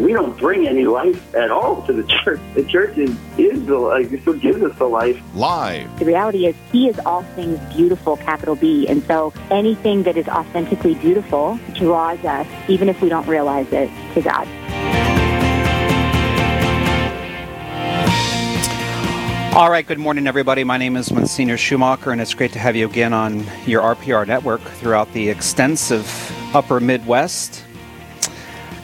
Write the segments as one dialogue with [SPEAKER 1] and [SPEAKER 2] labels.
[SPEAKER 1] We don't bring any life at all to the church. The church is, is the life. It's what gives us the life.
[SPEAKER 2] Live.
[SPEAKER 3] The reality is, He is all things beautiful, capital B. And so anything that is authentically beautiful draws us, even if we don't realize it, to God.
[SPEAKER 4] All right, good morning, everybody. My name is Monsignor Schumacher, and it's great to have you again on your RPR network throughout the extensive upper Midwest.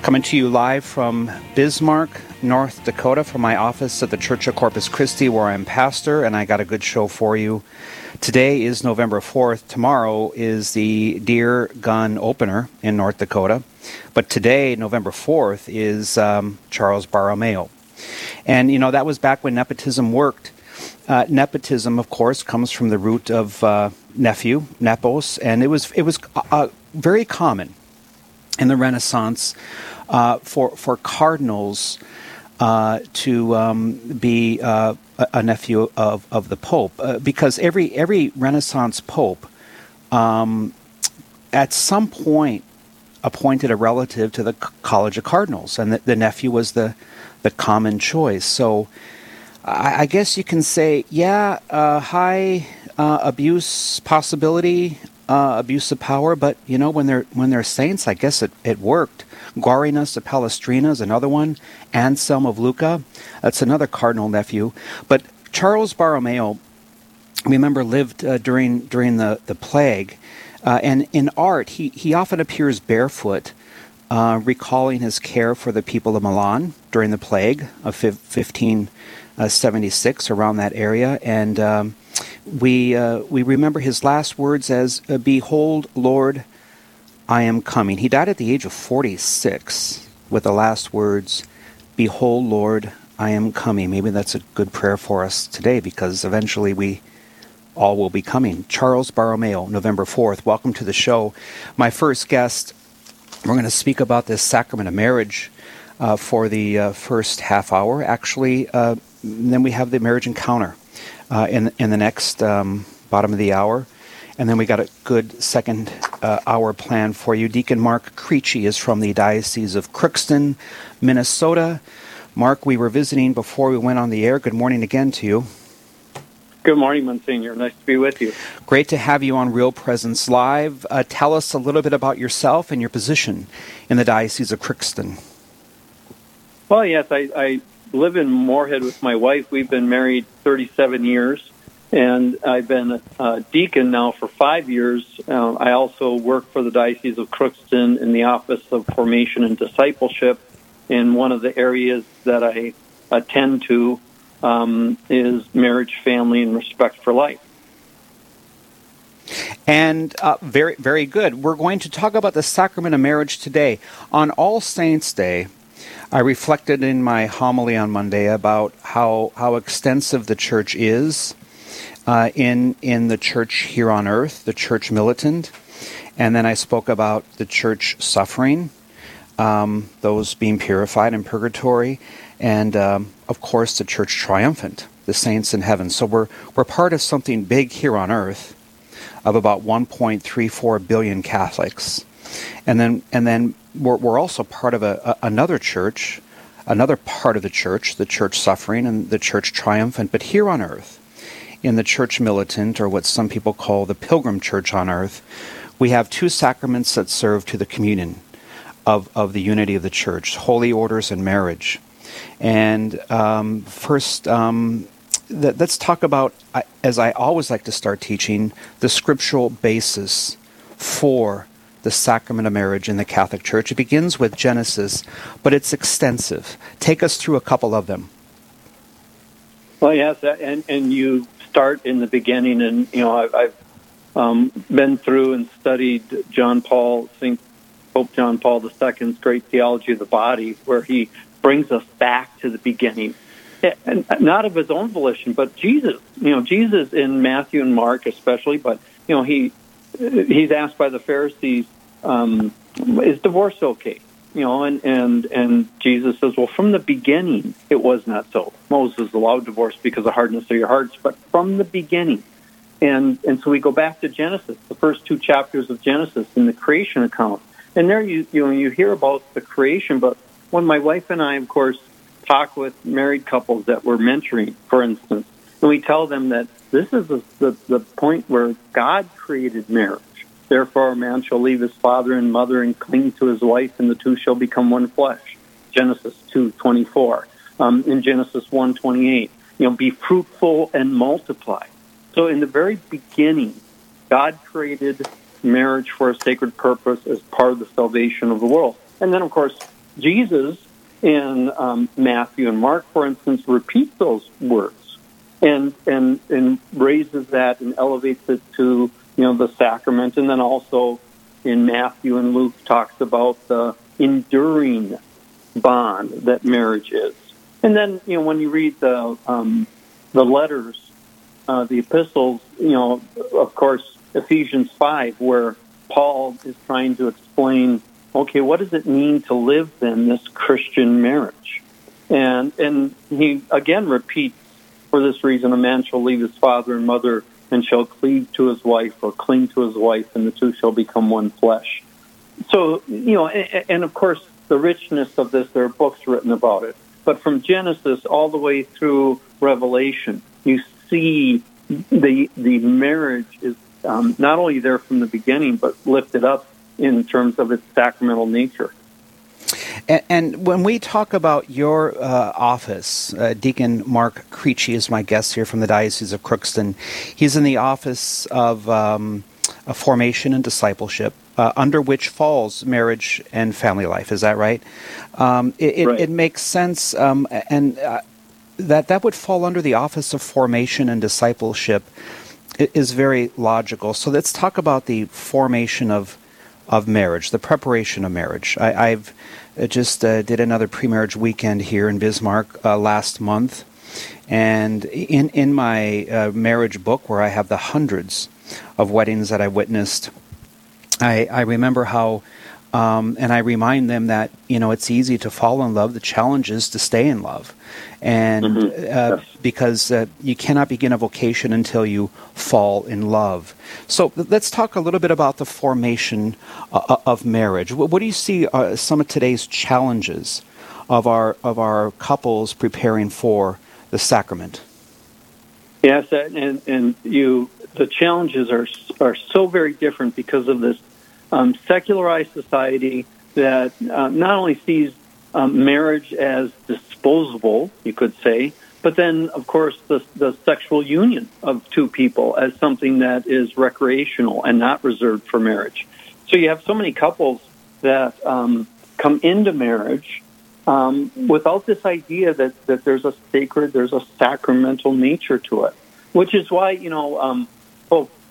[SPEAKER 4] Coming to you live from Bismarck, North Dakota, from my office at the Church of Corpus Christi, where I'm pastor, and I got a good show for you. Today is November 4th. Tomorrow is the Deer Gun Opener in North Dakota. But today, November 4th, is um, Charles Borromeo. And, you know, that was back when nepotism worked. Uh, nepotism, of course, comes from the root of uh, nephew, nepos, and it was, it was uh, very common in the Renaissance uh, for for cardinals uh, to um, be uh, a nephew of, of the Pope, uh, because every every Renaissance Pope, um, at some point, appointed a relative to the College of Cardinals, and the, the nephew was the the common choice. So, I, I guess you can say, yeah, uh, high uh, abuse possibility abuse of power, but you know when they're when they're saints, I guess it, it worked. Guarinus of Palestrina is another one. Anselm of Lucca, that's another cardinal nephew. But Charles Borromeo, remember, lived uh, during during the the plague, uh, and in art he he often appears barefoot. Uh, recalling his care for the people of Milan during the plague of 1576, around that area, and um, we uh, we remember his last words as uh, "Behold, Lord, I am coming." He died at the age of 46 with the last words, "Behold, Lord, I am coming." Maybe that's a good prayer for us today because eventually we all will be coming. Charles Borromeo, November 4th. Welcome to the show. My first guest. We're going to speak about this sacrament of marriage uh, for the uh, first half hour. Actually, uh, then we have the marriage encounter uh, in in the next um, bottom of the hour. And then we got a good second uh, hour plan for you. Deacon Mark Creechy is from the Diocese of Crookston, Minnesota. Mark, we were visiting before we went on the air. Good morning again to you.
[SPEAKER 5] Good morning, Monsignor. Nice to be with you.
[SPEAKER 4] Great to have you on Real Presence Live. Uh, tell us a little bit about yourself and your position in the Diocese of Crookston.
[SPEAKER 5] Well, yes, I, I live in Moorhead with my wife. We've been married 37 years, and I've been a deacon now for five years. Uh, I also work for the Diocese of Crookston in the Office of Formation and Discipleship. In one of the areas that I attend to um, is marriage, family, and respect for life.
[SPEAKER 4] And uh, very, very good. We're going to talk about the sacrament of marriage today. On All Saints' Day, I reflected in my homily on Monday about how, how extensive the church is uh, in, in the church here on earth, the church militant. And then I spoke about the church suffering, um, those being purified in purgatory, and um, of course the church triumphant, the saints in heaven. So we're, we're part of something big here on earth of about 1.34 billion Catholics. And then, and then we're, we're also part of a, a, another church, another part of the church, the church suffering and the church triumphant. But here on earth, in the church militant, or what some people call the pilgrim church on earth, we have two sacraments that serve to the communion of, of the unity of the church holy orders and marriage. And um, first, um, th- let's talk about, as I always like to start teaching, the scriptural basis for the sacrament of marriage in the Catholic Church. It begins with Genesis, but it's extensive. Take us through a couple of them.
[SPEAKER 5] Well, yes, and and you start in the beginning, and you know I've, I've um, been through and studied John Paul, Saint Pope John Paul II's great theology of the body, where he brings us back to the beginning, and not of his own volition, but Jesus. You know, Jesus in Matthew and Mark, especially, but you know he he's asked by the Pharisees, um, "Is divorce okay?" You know, and, and, and Jesus says, well, from the beginning, it was not so. Moses allowed divorce because of the hardness of your hearts, but from the beginning. And, and so we go back to Genesis, the first two chapters of Genesis in the creation account. And there you, you know, you hear about the creation, but when my wife and I, of course, talk with married couples that we're mentoring, for instance, and we tell them that this is the, the, the point where God created marriage. Therefore, a man shall leave his father and mother and cling to his wife, and the two shall become one flesh. Genesis two twenty four. Um, in Genesis one twenty eight, you know, be fruitful and multiply. So, in the very beginning, God created marriage for a sacred purpose as part of the salvation of the world. And then, of course, Jesus in um, Matthew and Mark, for instance, repeats those words and and and raises that and elevates it to you know the sacrament, and then also in Matthew and Luke talks about the enduring bond that marriage is. And then you know when you read the um, the letters, uh, the epistles, you know, of course, Ephesians five, where Paul is trying to explain, okay, what does it mean to live then this Christian marriage? And and he again repeats for this reason, a man shall leave his father and mother and shall cleave to his wife or cling to his wife, and the two shall become one flesh. So, you know, and, and of course, the richness of this, there are books written about it. But from Genesis all the way through Revelation, you see the the marriage is um, not only there from the beginning, but lifted up in terms of its sacramental nature.
[SPEAKER 4] And, and, when we talk about your uh, office, uh, Deacon Mark Creechy is my guest here from the Diocese of Crookston. He's in the office of, um, formation and discipleship, uh, under which falls marriage and family life. Is that right? Um, it, right. It, it, makes sense, um, and uh, that that would fall under the office of formation and discipleship is very logical. So let's talk about the formation of of marriage, the preparation of marriage. I, have uh, just uh, did another pre-marriage weekend here in Bismarck uh, last month, and in in my uh, marriage book, where I have the hundreds of weddings that I witnessed, I, I remember how. Um, and I remind them that you know it's easy to fall in love. The challenge is to stay in love, and mm-hmm. uh, yes. because uh, you cannot begin a vocation until you fall in love. So let's talk a little bit about the formation uh, uh of marriage. What, do you see uh, some of today's challenges of our of our couples preparing for the sacrament?
[SPEAKER 5] Yes, and and you the challenges are are so very different because of this um, secularized society that uh, not only sees um, marriage as disposable, you could say, but then, of course, the, the sexual union of two people as something that is recreational and not reserved for marriage. So you have so many couples that um, come into marriage um, without this idea that, that there's a sacred, there's a sacramental nature to it, which is why, you know, um,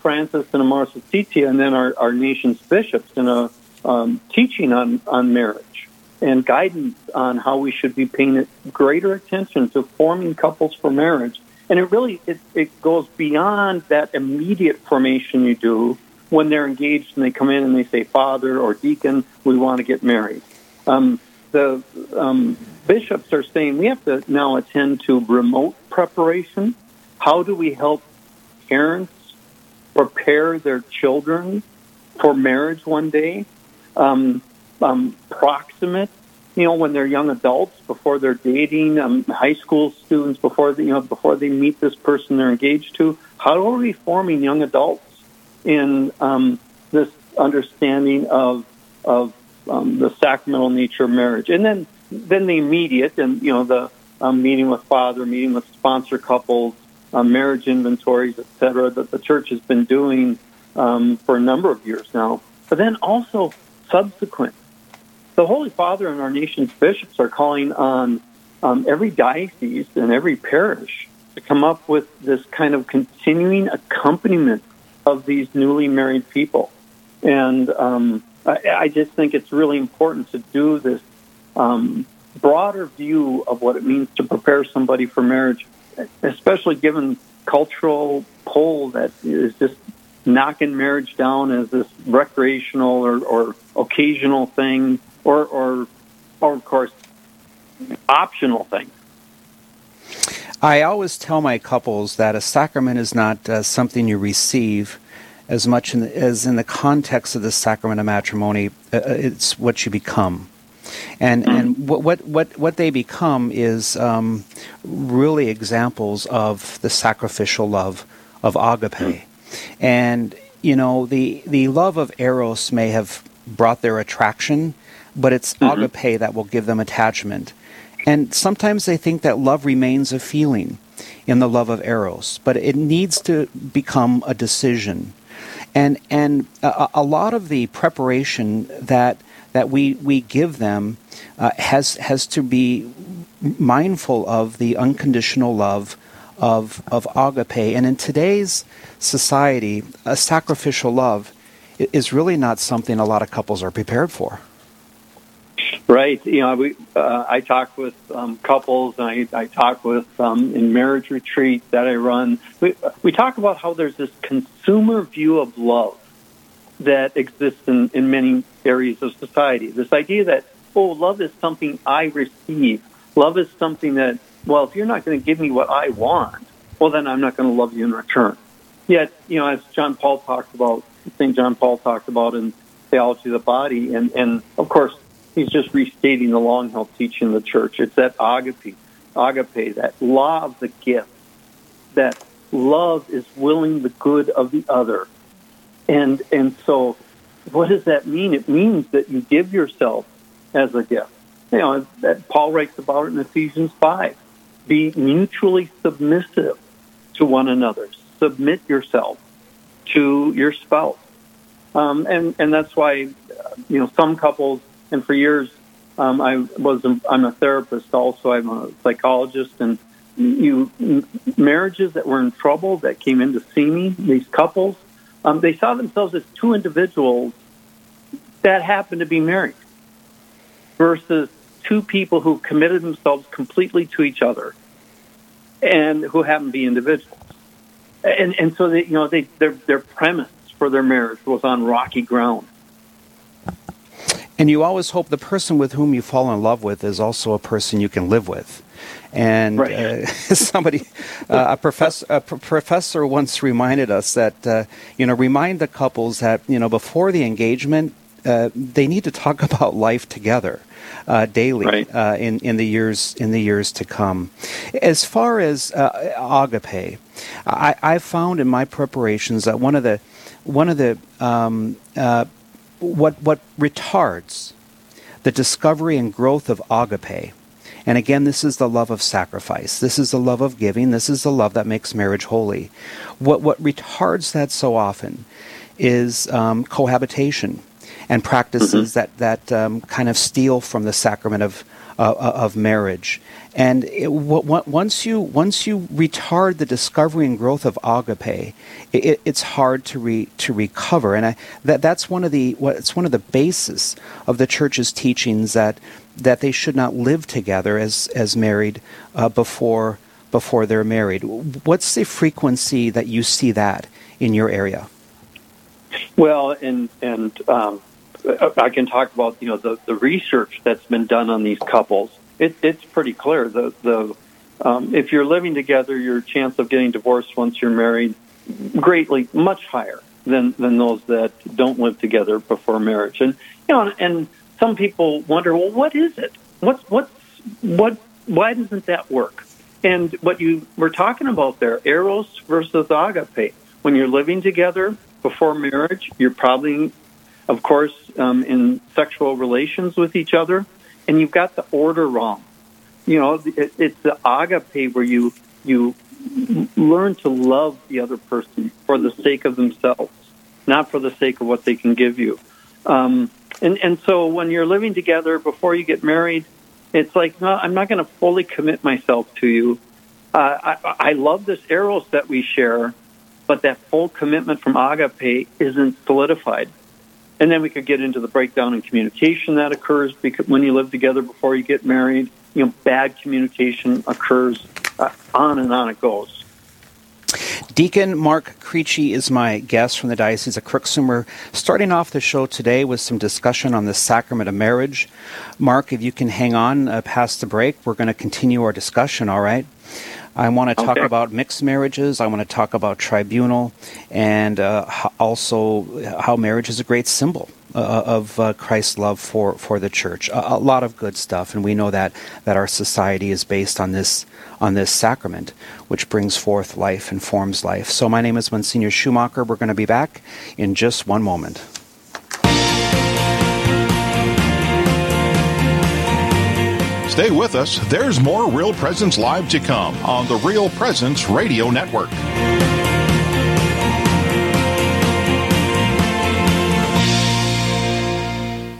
[SPEAKER 5] Francis and Amoris Laetitia and then our, our nation's bishops in a um, teaching on, on marriage and guidance on how we should be paying greater attention to forming couples for marriage. And it really it, it goes beyond that immediate formation you do when they're engaged and they come in and they say, Father or Deacon, we want to get married. Um, the um, bishops are saying we have to now attend to remote preparation. How do we help parents prepare their children for marriage one day? um, um, proximate, you know, when they're young adults before they're dating, um, high school students before they, you know before they meet this person they're engaged to. How are we forming young adults in um, this understanding of of um, the sacramental nature of marriage, and then then the immediate and you know the um, meeting with father, meeting with sponsor couples, um, marriage inventories, et cetera, That the church has been doing um, for a number of years now. But then also subsequent. The Holy Father and our nation's bishops are calling on um, every diocese and every parish to come up with this kind of continuing accompaniment of these newly married people. And um, I, I, just think it's really important to do this um, broader view of what it means to prepare somebody for marriage, especially given cultural pull that is just knocking marriage down as this recreational or, or occasional thing or, or, or of course, optional thing.
[SPEAKER 4] I always tell my couples that a sacrament is not uh, something you receive as much in the, as in the context of the sacrament of matrimony. Uh, uh it's what you become. And, mm-hmm. and what, what, what, what they become is um, really examples of the sacrificial love of agape. Mm-hmm. And, you know, the, the love of Eros may have brought their attraction, but it's mm-hmm. agape that will give them attachment. And sometimes they think that love remains a feeling in the love of Eros, but it needs to become a decision. And, and a, a lot of the preparation that, that we, we give them uh, has, has to be mindful of the unconditional love of, of agape. And in today's society, a sacrificial love is really not something a lot of couples are prepared for.
[SPEAKER 5] Right. You know, we, uh, I talk with um, couples, and I, I talk with um, in marriage retreat that I run. We, we talk about how there's this consumer view of love that exists in, in many areas of society. This idea that oh, love is something I receive. Love is something that well, if you're not going to give me what I want, well, then I'm not going to love you in return. Yet, you know, as John Paul talked about, St. John Paul talked about in Theology of the Body, and, and of course, he's just restating the long held teaching of the church. It's that agape, agape, that law of the gift, that love is willing the good of the other. And, and so, what does that mean? It means that you give yourself as a gift. You know, that Paul writes about it in Ephesians 5 be mutually submissive to one another. Submit yourself to your spouse. Um, and, and that's why, uh, you know, some couples, and for years, um, I was, I'm a therapist also, I'm a psychologist, and you, marriages that were in trouble that came in to see me, these couples, um, they saw themselves as two individuals that happened to be married versus two people who committed themselves completely to each other and who happen to be individuals. And, and so, they, you know, they, their, their premise for their marriage was on rocky ground.
[SPEAKER 4] And you always hope the person with whom you fall in love with is also a person you can live with. And right. uh, somebody, uh, a professor, a pr- professor once reminded us that uh, you know, remind the couples that you know before the engagement, uh, they need to talk about life together uh, daily right. uh, in in the years in the years to come. As far as uh, agape, I, I found in my preparations that one of the one of the um, uh, what what retards the discovery and growth of agape. And again, this is the love of sacrifice. This is the love of giving. This is the love that makes marriage holy. What what retards that so often is um, cohabitation and practices mm-hmm. that that um, kind of steal from the sacrament of uh, uh of marriage. And it, w- once you once you retard the discovery and growth of agape, it, it's hard to re, to recover. And I, that that's one of the what, it's one of the basis of the church's teachings that that they should not live together as as married uh, before before they're married. What's the frequency that you see that in your area?
[SPEAKER 5] Well, and and um, I can talk about you know the, the research that's been done on these couples. It, it's pretty clear. The the um, if you're living together, your chance of getting divorced once you're married greatly much higher than than those that don't live together before marriage. And you know, and some people wonder, well, what is it? What's what's what? Why doesn't that work? And what you were talking about there, eros versus agape. When you're living together before marriage, you're probably of course, um, in sexual relations with each other, and you've got the order wrong. You know, it, it's the agape where you you learn to love the other person for the sake of themselves, not for the sake of what they can give you. Um, and and so when you're living together before you get married, it's like no, I'm not going to fully commit myself to you. Uh, I, I love this eros that we share, but that full commitment from agape isn't solidified. And then we could get into the breakdown in communication that occurs because when you live together before you get married, you know, bad communication occurs. Uh, on and on it goes.
[SPEAKER 4] Deacon Mark Creechy is my guest from the Diocese of Crookston. We're starting off the show today with some discussion on the sacrament of marriage. Mark, if you can hang on uh, past the break, we're going to continue our discussion, all right? I want to talk
[SPEAKER 6] Okay.
[SPEAKER 4] about mixed marriages. I want to talk about tribunal and uh, also how marriage is a great symbol uh, of uh, Christ's love for, for the church. A, a lot of good stuff, and we know that, that our society is based on this on this sacrament, which brings forth life and forms life. So my name is Monsignor Schumacher. We're going to be back in just one moment.
[SPEAKER 2] Stay with us. There's more Real Presence Live to come on the Real Presence Radio Network.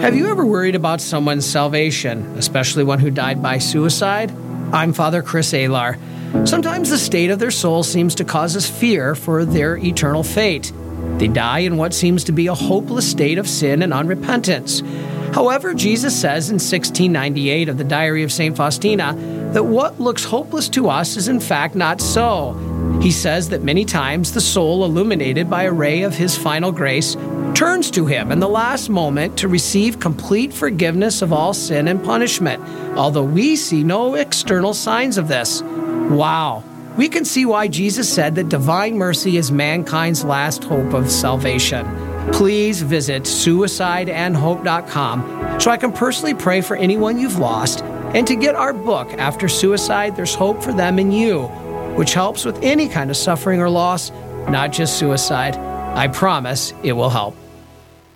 [SPEAKER 7] Have you ever worried about someone's salvation, especially one who died by suicide? I'm Father Chris Alar. Sometimes the state of their soul seems to cause us fear for their eternal fate. They die in what seems to be a hopeless state of sin and unrepentance. However, Jesus says in 1698 of the Diary of St. Faustina that what looks hopeless to us is in fact not so. He says that many times the soul, illuminated by a ray of his final grace, turns to him in the last moment to receive complete forgiveness of all sin and punishment, although we see no external signs of this. Wow. We can see why Jesus said that divine mercy is mankind's last hope of salvation. Please visit suicideandhope.com so I can personally pray for anyone you've lost and to get our book, After Suicide, There's Hope for Them and You, which helps with any kind of suffering or loss, not just suicide. I promise it will help.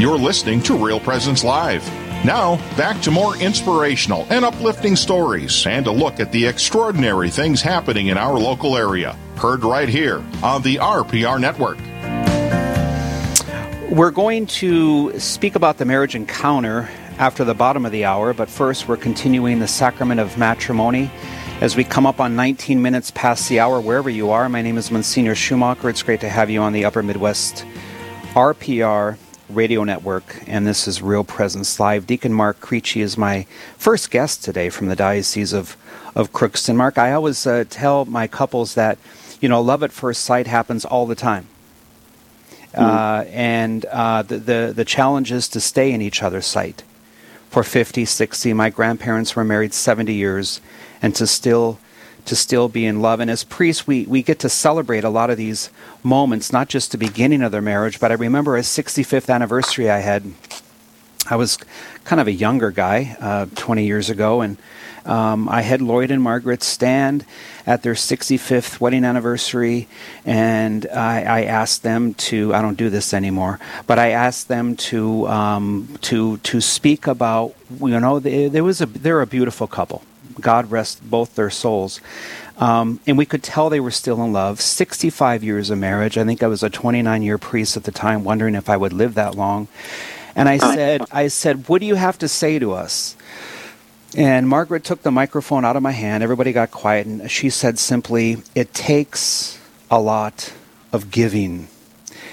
[SPEAKER 2] You're listening to Real Presence Live. Now, back to more inspirational and uplifting stories and a look at the extraordinary things happening in our local area. Heard right here on the RPR Network.
[SPEAKER 4] We're going to speak about the marriage encounter after the bottom of the hour, but first we're continuing the sacrament of matrimony. As we come up on 19 minutes past the hour, wherever you are, my name is Monsignor Schumacher. It's great to have you on the Upper Midwest RPR radio network, and this is Real Presence Live. Deacon Mark Creechy is my first guest today from the Diocese of, of Crookston. Mark, I always uh, tell my couples that, you know, love at first sight happens all the time. Uh, and uh, the, the, the challenge is to stay in each other's sight for 50, 60. My grandparents were married 70 years, and to still to still be in love. And as priests, we, we get to celebrate a lot of these moments, not just the beginning of their marriage, but I remember a 65th anniversary I had. I was kind of a younger guy, uh, 20 years ago, and um, I had Lloyd and Margaret stand at their 65th wedding anniversary, and I, I asked them to. I don't do this anymore, but I asked them to um, to to speak about. You know, they, there was a they're a beautiful couple. God rest both their souls. Um, and we could tell they were still in love. 65 years of marriage. I think I was a 29 year priest at the time, wondering if I would live that long. And I said, I said, what do you have to say to us? And Margaret took the microphone out of my hand. Everybody got quiet, and she said simply, It takes a lot of giving.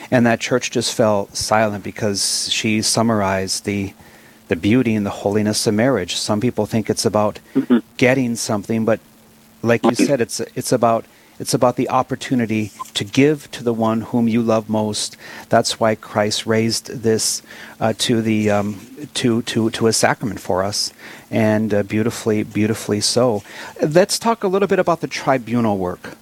[SPEAKER 4] And that church just fell silent because she summarized the the beauty and the holiness of marriage. Some people think it's about getting something, but like you said, it's it's about It's about the opportunity to give to the one whom you love most. That's why Christ raised this uh, to the um, to to to a sacrament for us, and uh, beautifully, beautifully so. Let's talk a little bit about the tribunal work.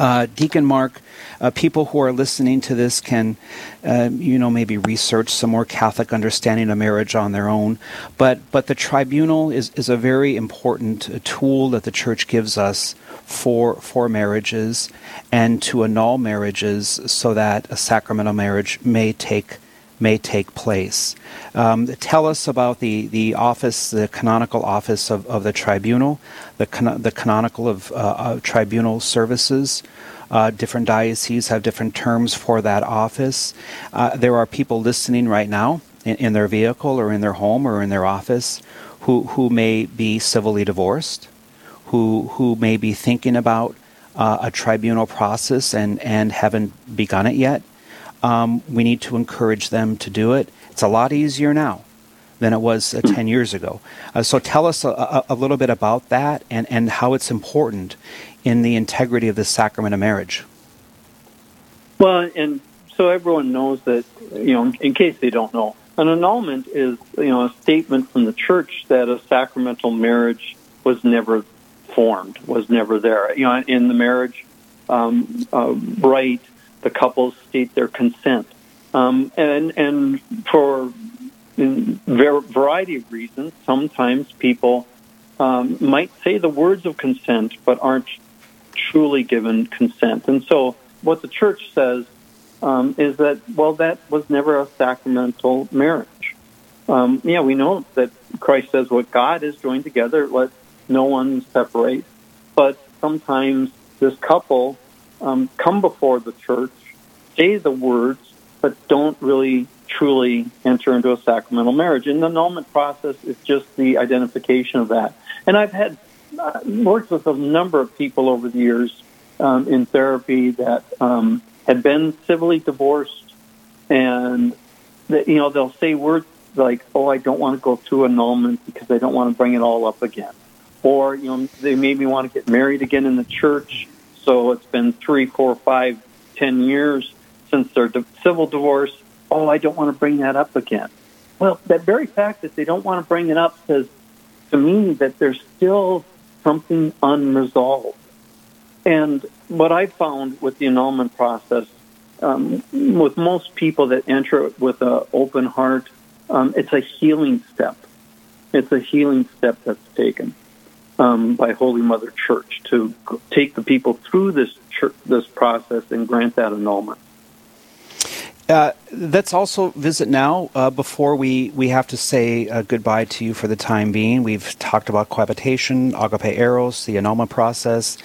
[SPEAKER 4] Uh, Deacon Mark, uh, people who are listening to this can, uh, you know, maybe research some more Catholic understanding of marriage on their own. But but the tribunal is, is a very important uh, tool that the Church gives us for for marriages and to annul marriages so that a sacramental marriage may take may take place. Um, tell us about the, the office, the canonical office of, of the tribunal, the, the canonical of, uh, of tribunal services. Uh, different dioceses have different terms for that office. Uh, there are people listening right now in, in, their vehicle or in their home or in their office who, who may be civilly divorced, who, who may be thinking about uh, a tribunal process and, and haven't begun it yet um, we need to encourage them to do it. It's a lot easier now than it was uh, 10 years ago. Uh, so tell us a, a, little bit about that and, and how it's important in the integrity of the sacrament of marriage.
[SPEAKER 5] Well, and so everyone knows that, you know, in case they don't know, an annulment is, you know, a statement from the church that a sacramental marriage was never formed, was never there. You know, in the marriage um, uh, rite, the couples state their consent. Um, and, and for a variety of reasons, sometimes people um, might say the words of consent but aren't truly given consent. And so what the church says um, is that, well, that was never a sacramental marriage. Um, yeah, we know that Christ says what God has joined together, let no one separate. But sometimes this couple um, come before the church, say the words, but don't really truly enter into a sacramental marriage. And the annulment process is just the identification of that. And I've had uh, worked with a number of people over the years um, in therapy that um, had been civilly divorced, and that you know they'll say words like, "Oh, I don't want to go through annulment because I don't want to bring it all up again," or you know they maybe want to get married again in the church, so it's been three, four, five, ten years since their civil divorce. Oh, I don't want to bring that up again. Well, that very fact that they don't want to bring it up says to me that there's still something unresolved. And what I found with the annulment process, um, with most people that enter it with an open heart, um, it's a healing step. It's a healing step that's taken um, by Holy Mother Church to take the people through this church, this process and grant that annulment.
[SPEAKER 4] Uh, let's also visit now uh, before we, we have to say uh, goodbye to you for the time being. We've talked about cohabitation, agape eros, the annulment process.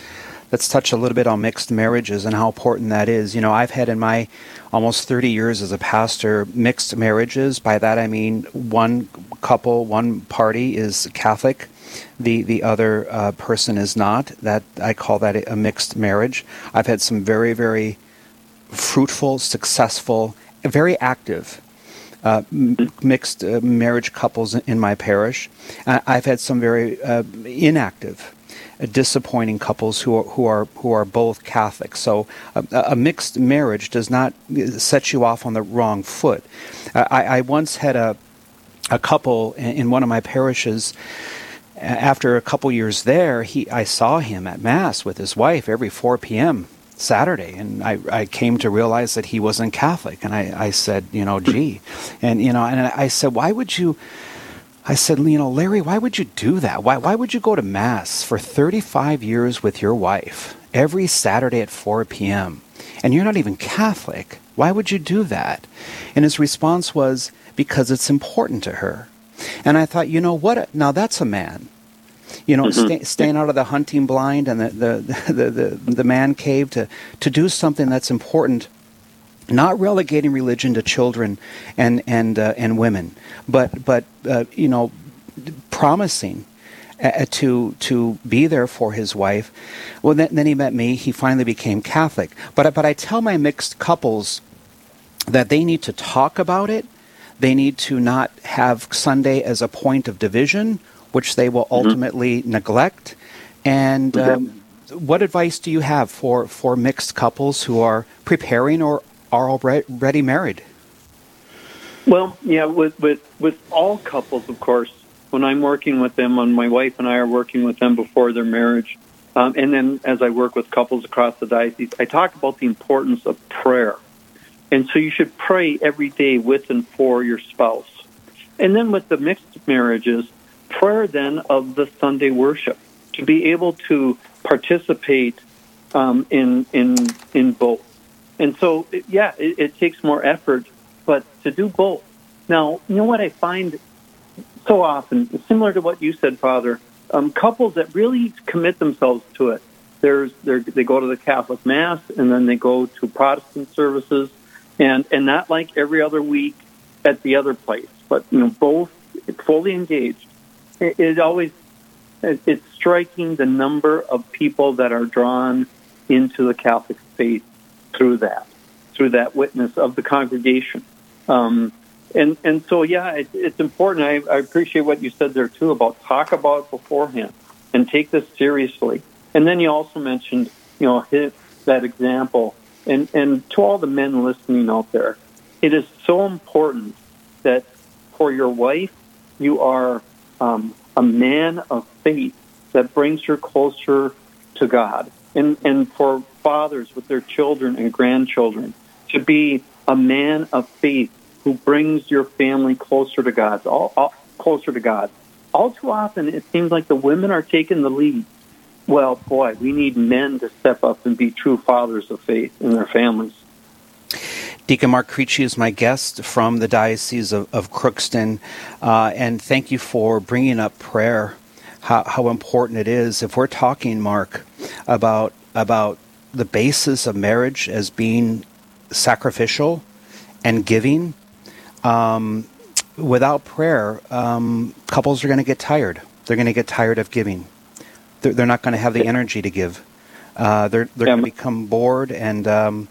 [SPEAKER 4] Let's touch a little bit on mixed marriages and how important that is. You know, I've had in my almost 30 years as a pastor mixed marriages. By that I mean one couple, one party is Catholic, the the other uh, person is not. That I call that a mixed marriage. I've had some very very fruitful, successful, very active uh, m- mixed uh, marriage couples in my parish. I've had some very uh, inactive, uh, disappointing couples who are who are who are both Catholic. So a, mixed marriage does not uh, set you off on the wrong foot. I, I, once had a a couple in one of my parishes after a couple years there, he I saw him at mass with his wife every 4 p.m. Saturday, and I, I came to realize that he wasn't Catholic, and I, I said, you know, gee, and you know, and I said, why would you? I said, you know, Larry, why would you do that? Why why would you go to mass for 35 years with your wife every Saturday at 4 p.m. and you're not even Catholic? Why would you do that? And his response was, because it's important to her. And I thought, you know what? Now that's a man you know, mm-hmm. staying out of the hunting blind and the, the, the, the, the man cave to, to do something that's important not relegating religion to children and and uh, and women, but but uh, you know, promising uh, to to be there for his wife. Well, then, then, he met me. He finally became Catholic. But but I tell my mixed couples that they need to talk about it. They need to not have Sunday as a point of division which they will mm-hmm. ultimately mm-hmm. neglect. And um, what advice do you have for, for mixed couples who are preparing or are already married?
[SPEAKER 5] Well, yeah, with, with, with all couples, of course, when I'm working with them, when my wife and I are working with them before their marriage, um, and then as I work with couples across the diocese, I talk about the importance of prayer. And so you should pray every day with and for your spouse. And then with the mixed marriages, prayer then of the Sunday worship to be able to participate um, in in in both. And so, yeah, it, it takes more effort, but to do both. Now, you know what I find so often, similar to what you said, Father, um, couples that really commit themselves to it. There's they go to the Catholic Mass and then they go to Protestant services, and and not like every other week at the other place, but you know both fully engaged. It, it always it's striking the number of people that are drawn into the Catholic faith through that, through that witness of the congregation. Um, and and so yeah, it, it's important. I, I appreciate what you said there too about talk about it beforehand and take this seriously. And then you also mentioned, you know, hit that example. And and to all the men listening out there, it is so important that for your wife, you are um, a man of faith that brings her closer to God. And, and for fathers with their children and grandchildren to be a man of faith who brings your family closer to God, all, all, closer to God. All too often, it seems like the women are taking the lead. Well, boy, we need men to step up and be true fathers of faith in their families.
[SPEAKER 4] Deacon Mark Creechy is my guest from the Diocese of, of Crookston, uh, and thank you for bringing up prayer. How, how important it is. If we're talking, Mark, about about the basis of marriage as being sacrificial and giving, um, without prayer, um, couples are going to get tired. They're going to get tired of giving. They're, they're not going to have the energy to give. Uh, they're they're going to become bored and um,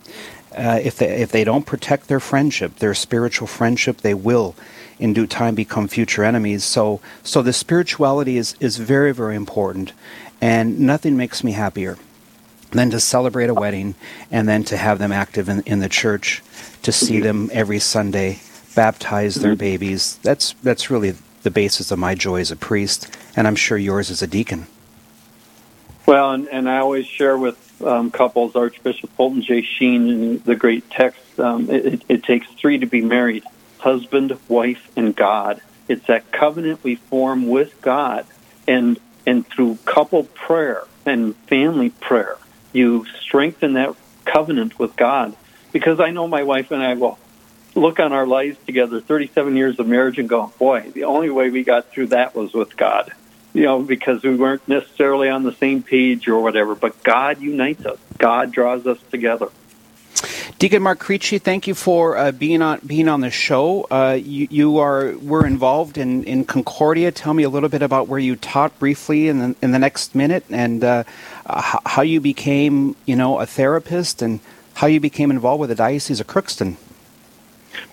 [SPEAKER 4] uh, if they if they don't protect their friendship, their spiritual friendship, they will, in due time, become future enemies. So so the spirituality is is very very important, and nothing makes me happier than to celebrate a wedding and then to have them active in, in the church, to see them every Sunday, baptize their babies. That's that's really the basis of my joy as a priest, and I'm sure yours as a deacon.
[SPEAKER 5] Well, and, and I always share with um, couples, Archbishop Fulton J. Sheen, in the great text, um, it, it takes three to be married husband, wife, and God. It's that covenant we form with God. And, and through couple prayer and family prayer, you strengthen that covenant with God. Because I know my wife and I will look on our lives together, 37 years of marriage, and go, boy, the only way we got through that was with God you know, because we weren't necessarily on the same page or whatever. But God unites us. God draws us together.
[SPEAKER 4] Deacon Mark Creechy, thank you for uh, being on being on the show. Uh, you, you, are were involved in, in Concordia. Tell me a little bit about where you taught briefly in the, in the next minute, and uh, how you became, you know, a therapist, and how you became involved with the Diocese of Crookston.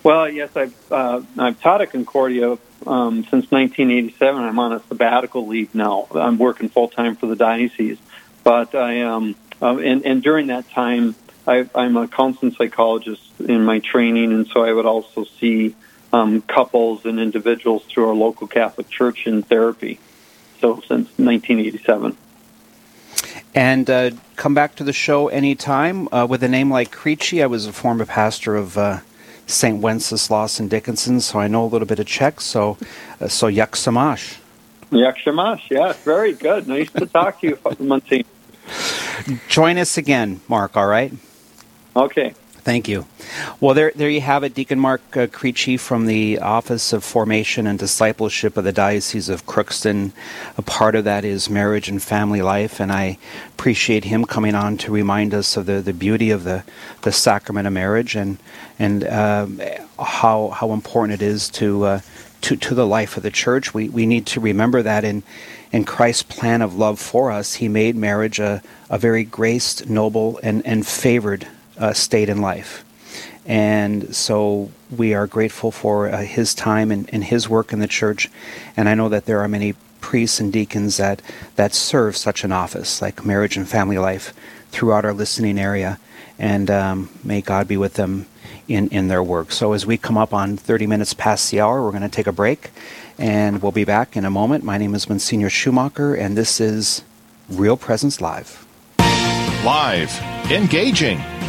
[SPEAKER 5] Well, yes, I've uh, I've taught at Concordia um, since 1987. I'm on a sabbatical leave now. I'm working full time for the diocese, but I am, um, and, and during that time, I, I'm a counseling psychologist in my training, and so I would also see um, couples and individuals through our local Catholic Church in therapy. So since 1987.
[SPEAKER 4] And uh, come back to the show anytime. Uh, with a name like Creechy, I was a former pastor of uh, St. Wenceslas and Dickinson, so I know a little bit of Czech. So, uh, so Yak Samash.
[SPEAKER 5] Yak Samash, yeah, very good. Nice to talk to you, Monsignor.
[SPEAKER 4] Join us again, Mark. All right.
[SPEAKER 5] Okay.
[SPEAKER 4] Thank you. Well, there, there you have it, Deacon Mark uh, Creechy from the Office of Formation and Discipleship of the Diocese of Crookston. A part of that is marriage and family life, and I appreciate him coming on to remind us of the, the beauty of the, the sacrament of marriage and and uh, how how important it is to uh, to to the life of the church. We we need to remember that in in Christ's plan of love for us, He made marriage a, a very graced, noble, and and favored uh, state in life. And so we are grateful for uh, his time and, and, his work in the church. And I know that there are many priests and deacons that, that serve such an office, like marriage and family life, throughout our listening area. And um, may God be with them in, in their work. So as we come up on 30 minutes past the hour, we're going to take a break and we'll be back in a moment. My name is Monsignor Schumacher, and this is Real Presence Live.
[SPEAKER 2] Live, engaging,